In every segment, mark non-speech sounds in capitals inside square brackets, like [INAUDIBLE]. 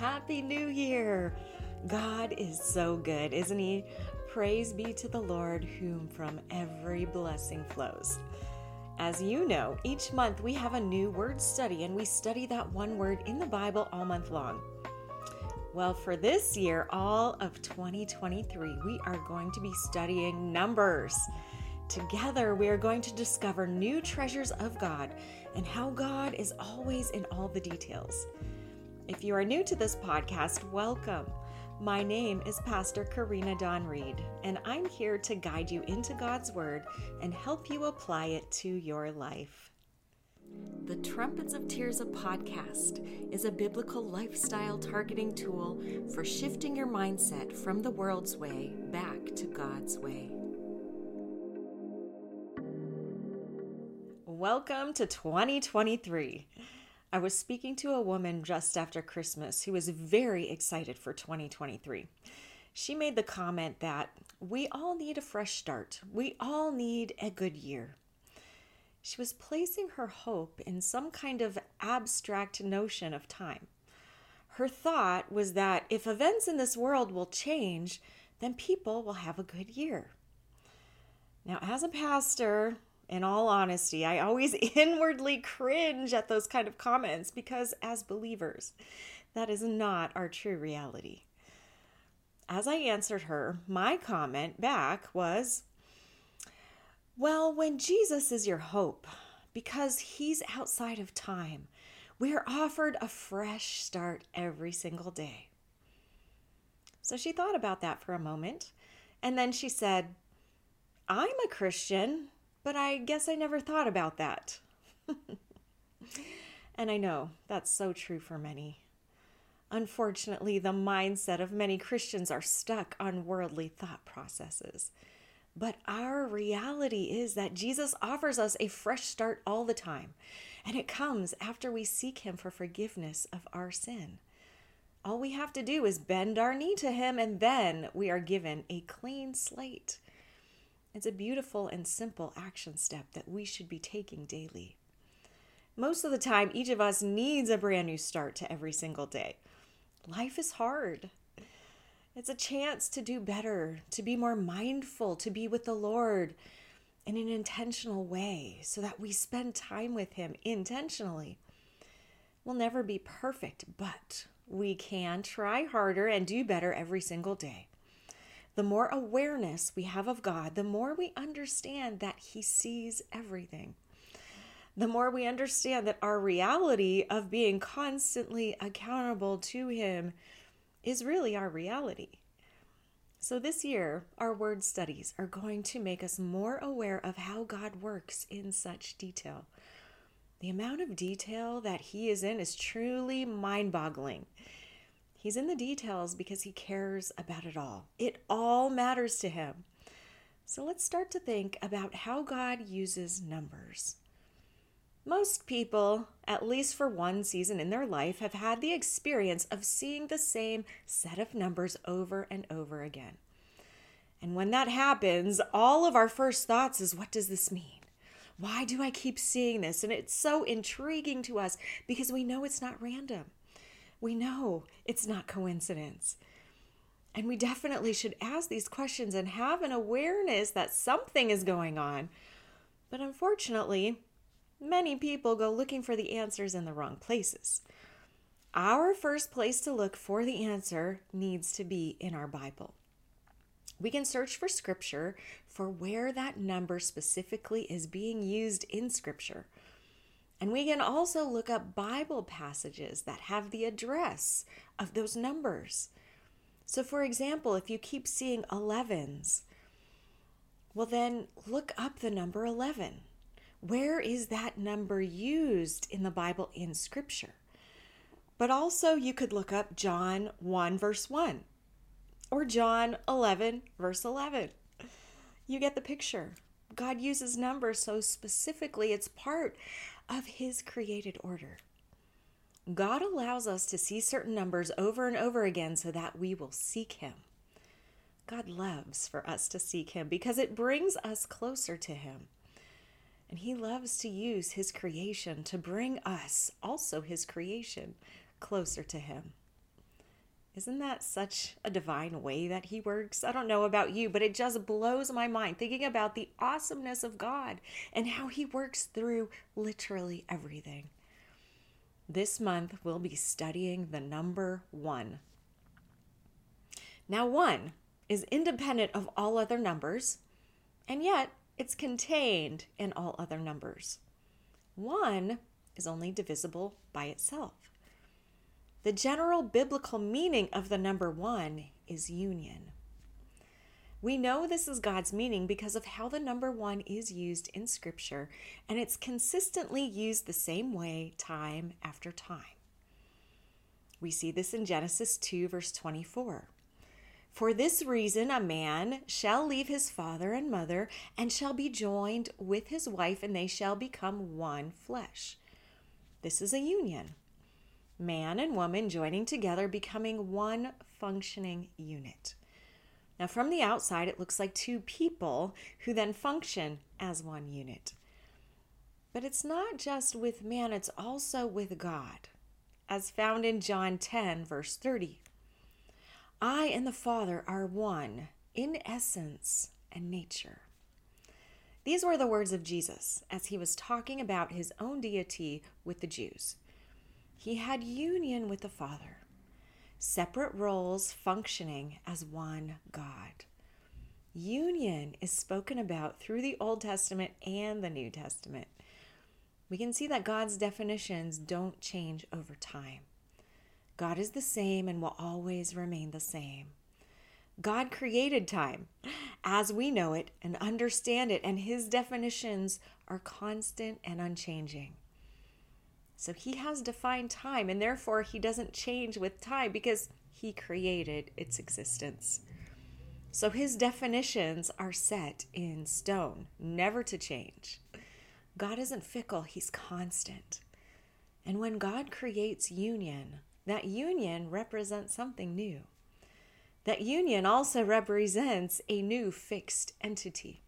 Happy New Year! God is so good, isn't He? Praise be to the Lord, whom from every blessing flows. As you know, each month we have a new word study and we study that one word in the Bible all month long. Well, for this year, all of 2023, we are going to be studying numbers. Together, we are going to discover new treasures of God and how God is always in all the details. If you are new to this podcast, welcome. My name is Pastor Karina Don Reed, and I'm here to guide you into God's Word and help you apply it to your life. The Trumpets of Tears of podcast is a biblical lifestyle targeting tool for shifting your mindset from the world's way back to God's way. Welcome to 2023. I was speaking to a woman just after Christmas who was very excited for 2023. She made the comment that we all need a fresh start. We all need a good year. She was placing her hope in some kind of abstract notion of time. Her thought was that if events in this world will change, then people will have a good year. Now, as a pastor, in all honesty, I always [LAUGHS] inwardly cringe at those kind of comments because, as believers, that is not our true reality. As I answered her, my comment back was, Well, when Jesus is your hope, because he's outside of time, we are offered a fresh start every single day. So she thought about that for a moment, and then she said, I'm a Christian, but I guess I never thought about that. [LAUGHS] and I know that's so true for many. Unfortunately, the mindset of many Christians are stuck on worldly thought processes. But our reality is that Jesus offers us a fresh start all the time, and it comes after we seek Him for forgiveness of our sin. All we have to do is bend our knee to Him, and then we are given a clean slate. It's a beautiful and simple action step that we should be taking daily. Most of the time, each of us needs a brand new start to every single day. Life is hard. It's a chance to do better, to be more mindful, to be with the Lord in an intentional way so that we spend time with Him intentionally. We'll never be perfect, but we can try harder and do better every single day the more awareness we have of God, the more we understand that He sees everything. The more we understand that our reality of being constantly accountable to Him is really our reality. So, this year, our word studies are going to make us more aware of how God works in such detail. The amount of detail that He is in is truly mind boggling. He's in the details because he cares about it all. It all matters to him. So let's start to think about how God uses numbers. Most people, at least for one season in their life, have had the experience of seeing the same set of numbers over and over again. And when that happens, all of our first thoughts is what does this mean? Why do I keep seeing this? And it's so intriguing to us because we know it's not random we know it's not coincidence. And we definitely should ask these questions and have an awareness that something is going on. But unfortunately, many people go looking for the answers in the wrong places. Our first place to look for the answer needs to be in our Bible. We can search for scripture for where that number specifically is being used in scripture. And we can also look up Bible passages that have the address of those numbers. So, for example, if you keep seeing 11s, well, then look up the number 11. Where is that number used in the Bible in Scripture? But also, you could look up John 1, verse 1, or John 11, verse 11. You get the picture. God uses numbers so specifically, it's part of His created order. God allows us to see certain numbers over and over again so that we will seek Him. God loves for us to seek Him because it brings us closer to Him. And He loves to use His creation to bring us, also His creation, closer to Him. Isn't that such a divine way that He works? I don't know about you, but it just blows my mind thinking about the awesomeness of God and how He works through literally everything. This month, we'll be studying the number one. Now, one is independent of all other numbers, and yet it's contained in all other numbers. One is only divisible by itself. The general biblical meaning of the number one is union. We know this is God's meaning because of how the number one is used in Scripture, and it's consistently used the same way time after time. We see this in Genesis 2, verse 24. For this reason, a man shall leave his father and mother and shall be joined with his wife, and they shall become one flesh. This is a union man and woman joining together, becoming one functioning unit. Now, from the outside, it looks like two people who then function as one unit. But it's not just with man, it's also with God, as found in John 10, verse 30. I and the Father are one in essence and nature. These were the words of Jesus as he was talking about his own deity with the Jews. He had union with the Father, separate roles functioning as one God. Union is spoken about through the Old Testament and the New Testament. We can see that God's definitions don't change over time. God is the same and will always remain the same. God created time as we know it and understand it, and his definitions are constant and unchanging. So he has defined time, and therefore he doesn't change with time because he created its existence. So his definitions are set in stone, never to change. God isn't fickle, he's constant. And when God creates union, that union represents something new. That union also represents a new fixed entity.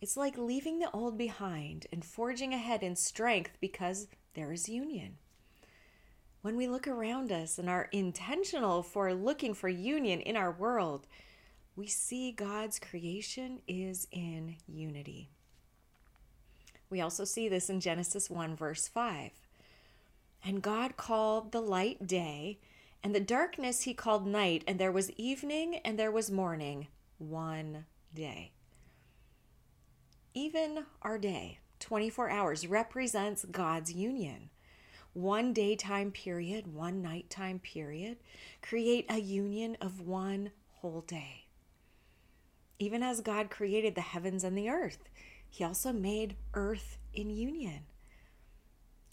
It's like leaving the old behind and forging ahead in strength because there is union. When we look around us and are intentional for looking for union in our world, we see God's creation is in unity. We also see this in Genesis 1, verse 5. And God called the light day, and the darkness he called night, and there was evening and there was morning, one day. Even our day, 24 hours represents God's union. One daytime period, one nighttime period, create a union of one whole day. Even as God created the heavens and the earth, He also made earth in union.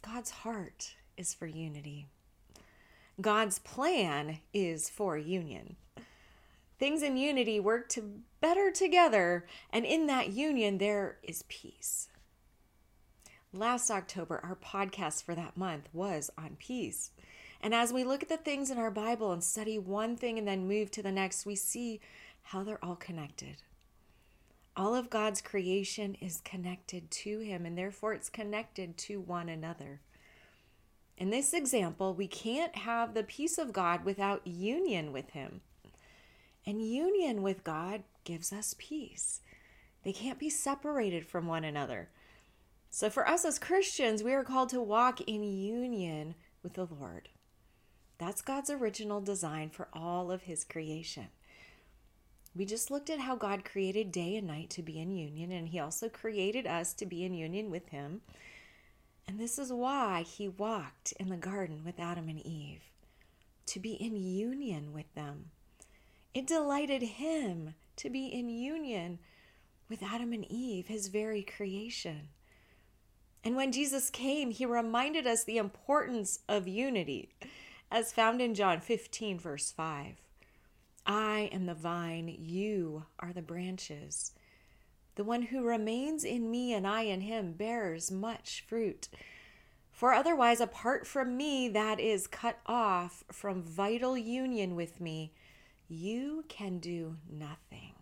God's heart is for unity. God's plan is for union. Things in unity work to better together, and in that union there is peace. Last October, our podcast for that month was on peace. And as we look at the things in our Bible and study one thing and then move to the next, we see how they're all connected. All of God's creation is connected to Him, and therefore it's connected to one another. In this example, we can't have the peace of God without union with Him. And union with God gives us peace. They can't be separated from one another. So, for us as Christians, we are called to walk in union with the Lord. That's God's original design for all of His creation. We just looked at how God created day and night to be in union, and He also created us to be in union with Him. And this is why He walked in the garden with Adam and Eve, to be in union with them. It delighted Him to be in union with Adam and Eve, His very creation. And when Jesus came, he reminded us the importance of unity, as found in John 15, verse 5. I am the vine, you are the branches. The one who remains in me and I in him bears much fruit. For otherwise, apart from me, that is cut off from vital union with me, you can do nothing.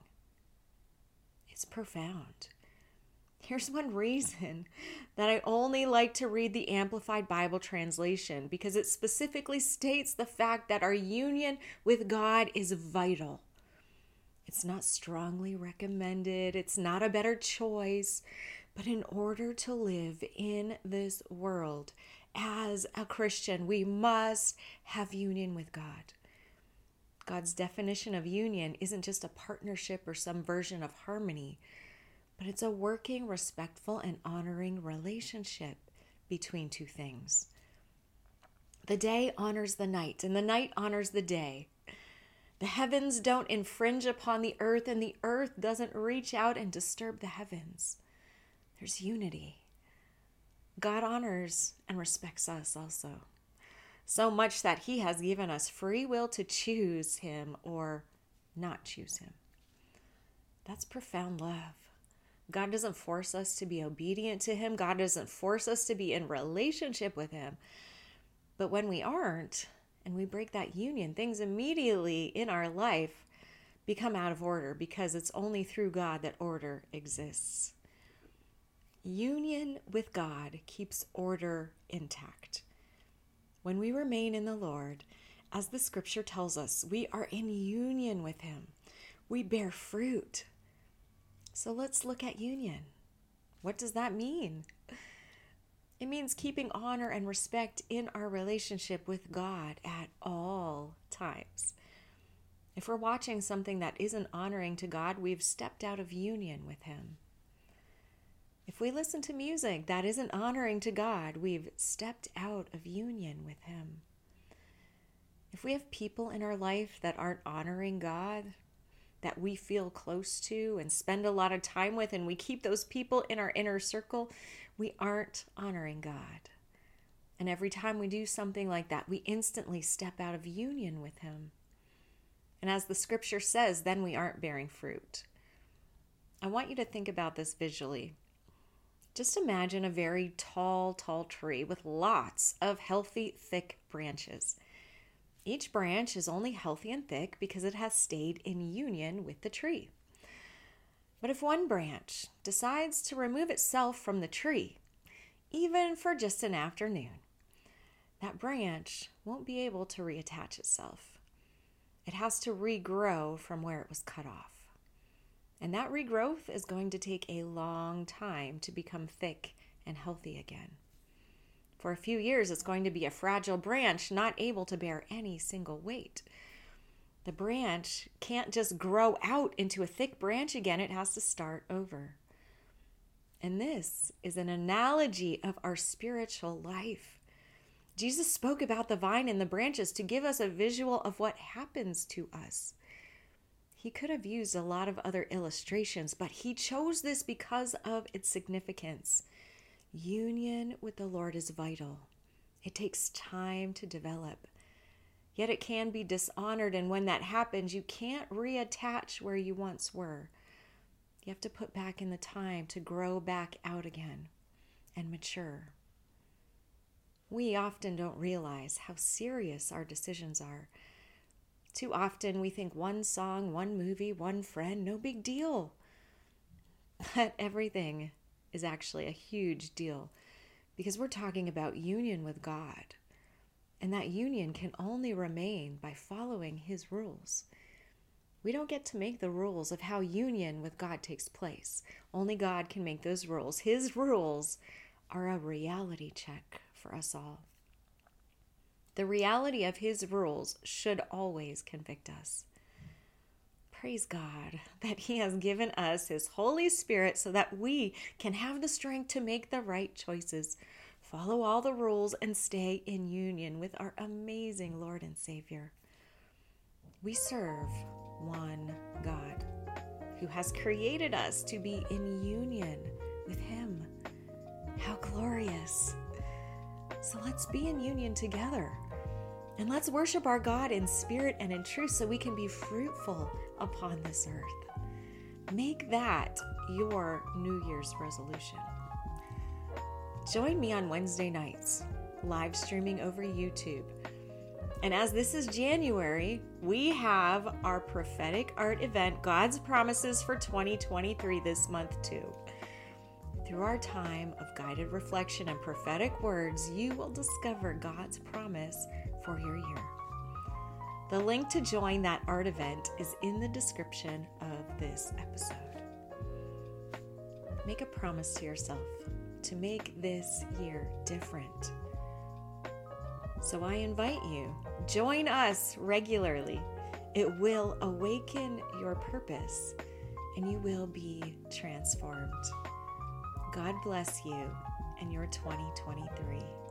It's profound. Here's one reason that I only like to read the Amplified Bible translation because it specifically states the fact that our union with God is vital. It's not strongly recommended, it's not a better choice, but in order to live in this world as a Christian, we must have union with God. God's definition of union isn't just a partnership or some version of harmony but it's a working, respectful, and honoring relationship between two things. The day honors the night, and the night honors the day. The heavens don't infringe upon the earth, and the earth doesn't reach out and disturb the heavens. There's unity. God honors and respects us also, so much that He has given us free will to choose Him or not choose Him. That's profound love. God doesn't force us to be obedient to Him. God doesn't force us to be in relationship with Him. But when we aren't and we break that union, things immediately in our life become out of order because it's only through God that order exists. Union with God keeps order intact. When we remain in the Lord, as the scripture tells us, we are in union with Him. We bear fruit. So let's look at union. What does that mean? It means keeping honor and respect in our relationship with God at all times. If we're watching something that isn't honoring to God, we've stepped out of union with Him. If we listen to music that isn't honoring to God, we've stepped out of union with Him. If we have people in our life that aren't honoring God, that we feel close to and spend a lot of time with, and we keep those people in our inner circle, we aren't honoring God. And every time we do something like that, we instantly step out of union with Him. And as the scripture says, then we aren't bearing fruit. I want you to think about this visually. Just imagine a very tall, tall tree with lots of healthy, thick branches. Each branch is only healthy and thick because it has stayed in union with the tree. But if one branch decides to remove itself from the tree, even for just an afternoon, that branch won't be able to reattach itself. It has to regrow from where it was cut off. And that regrowth is going to take a long time to become thick and healthy again. For a few years, it's going to be a fragile branch, not able to bear any single weight. The branch can't just grow out into a thick branch again, it has to start over. And this is an analogy of our spiritual life. Jesus spoke about the vine and the branches to give us a visual of what happens to us. He could have used a lot of other illustrations, but he chose this because of its significance. Union with the Lord is vital. It takes time to develop. Yet it can be dishonored, and when that happens, you can't reattach where you once were. You have to put back in the time to grow back out again and mature. We often don't realize how serious our decisions are. Too often we think one song, one movie, one friend, no big deal. [LAUGHS] But everything is actually a huge deal because we're talking about union with God. And that union can only remain by following His rules. We don't get to make the rules of how union with God takes place. Only God can make those rules. His [LAUGHS] rules are a reality check for us all. The reality of His rules should always convict us praise God that He has given us His Holy Spirit so that we can have the strength to make the right choices, follow all the rules, and stay in union with our amazing Lord and Savior. We serve one God who has created us to be in union with Him. How glorious! So let's be in union together. And let's worship our God in spirit and in truth so we can be fruitful upon this earth. Make that your New Year's resolution. Join me on Wednesday nights, live streaming over YouTube. And as this is January, we have our prophetic art event, God's Promises for 2023, this month too. Through our time of guided reflection and prophetic words, you will discover God's promise for your year. The link to join that art event is in the description of this episode. Make a promise to yourself to make this year different. So I invite you, join us regularly. It will awaken your purpose and you will be transformed. God bless you and your 2023.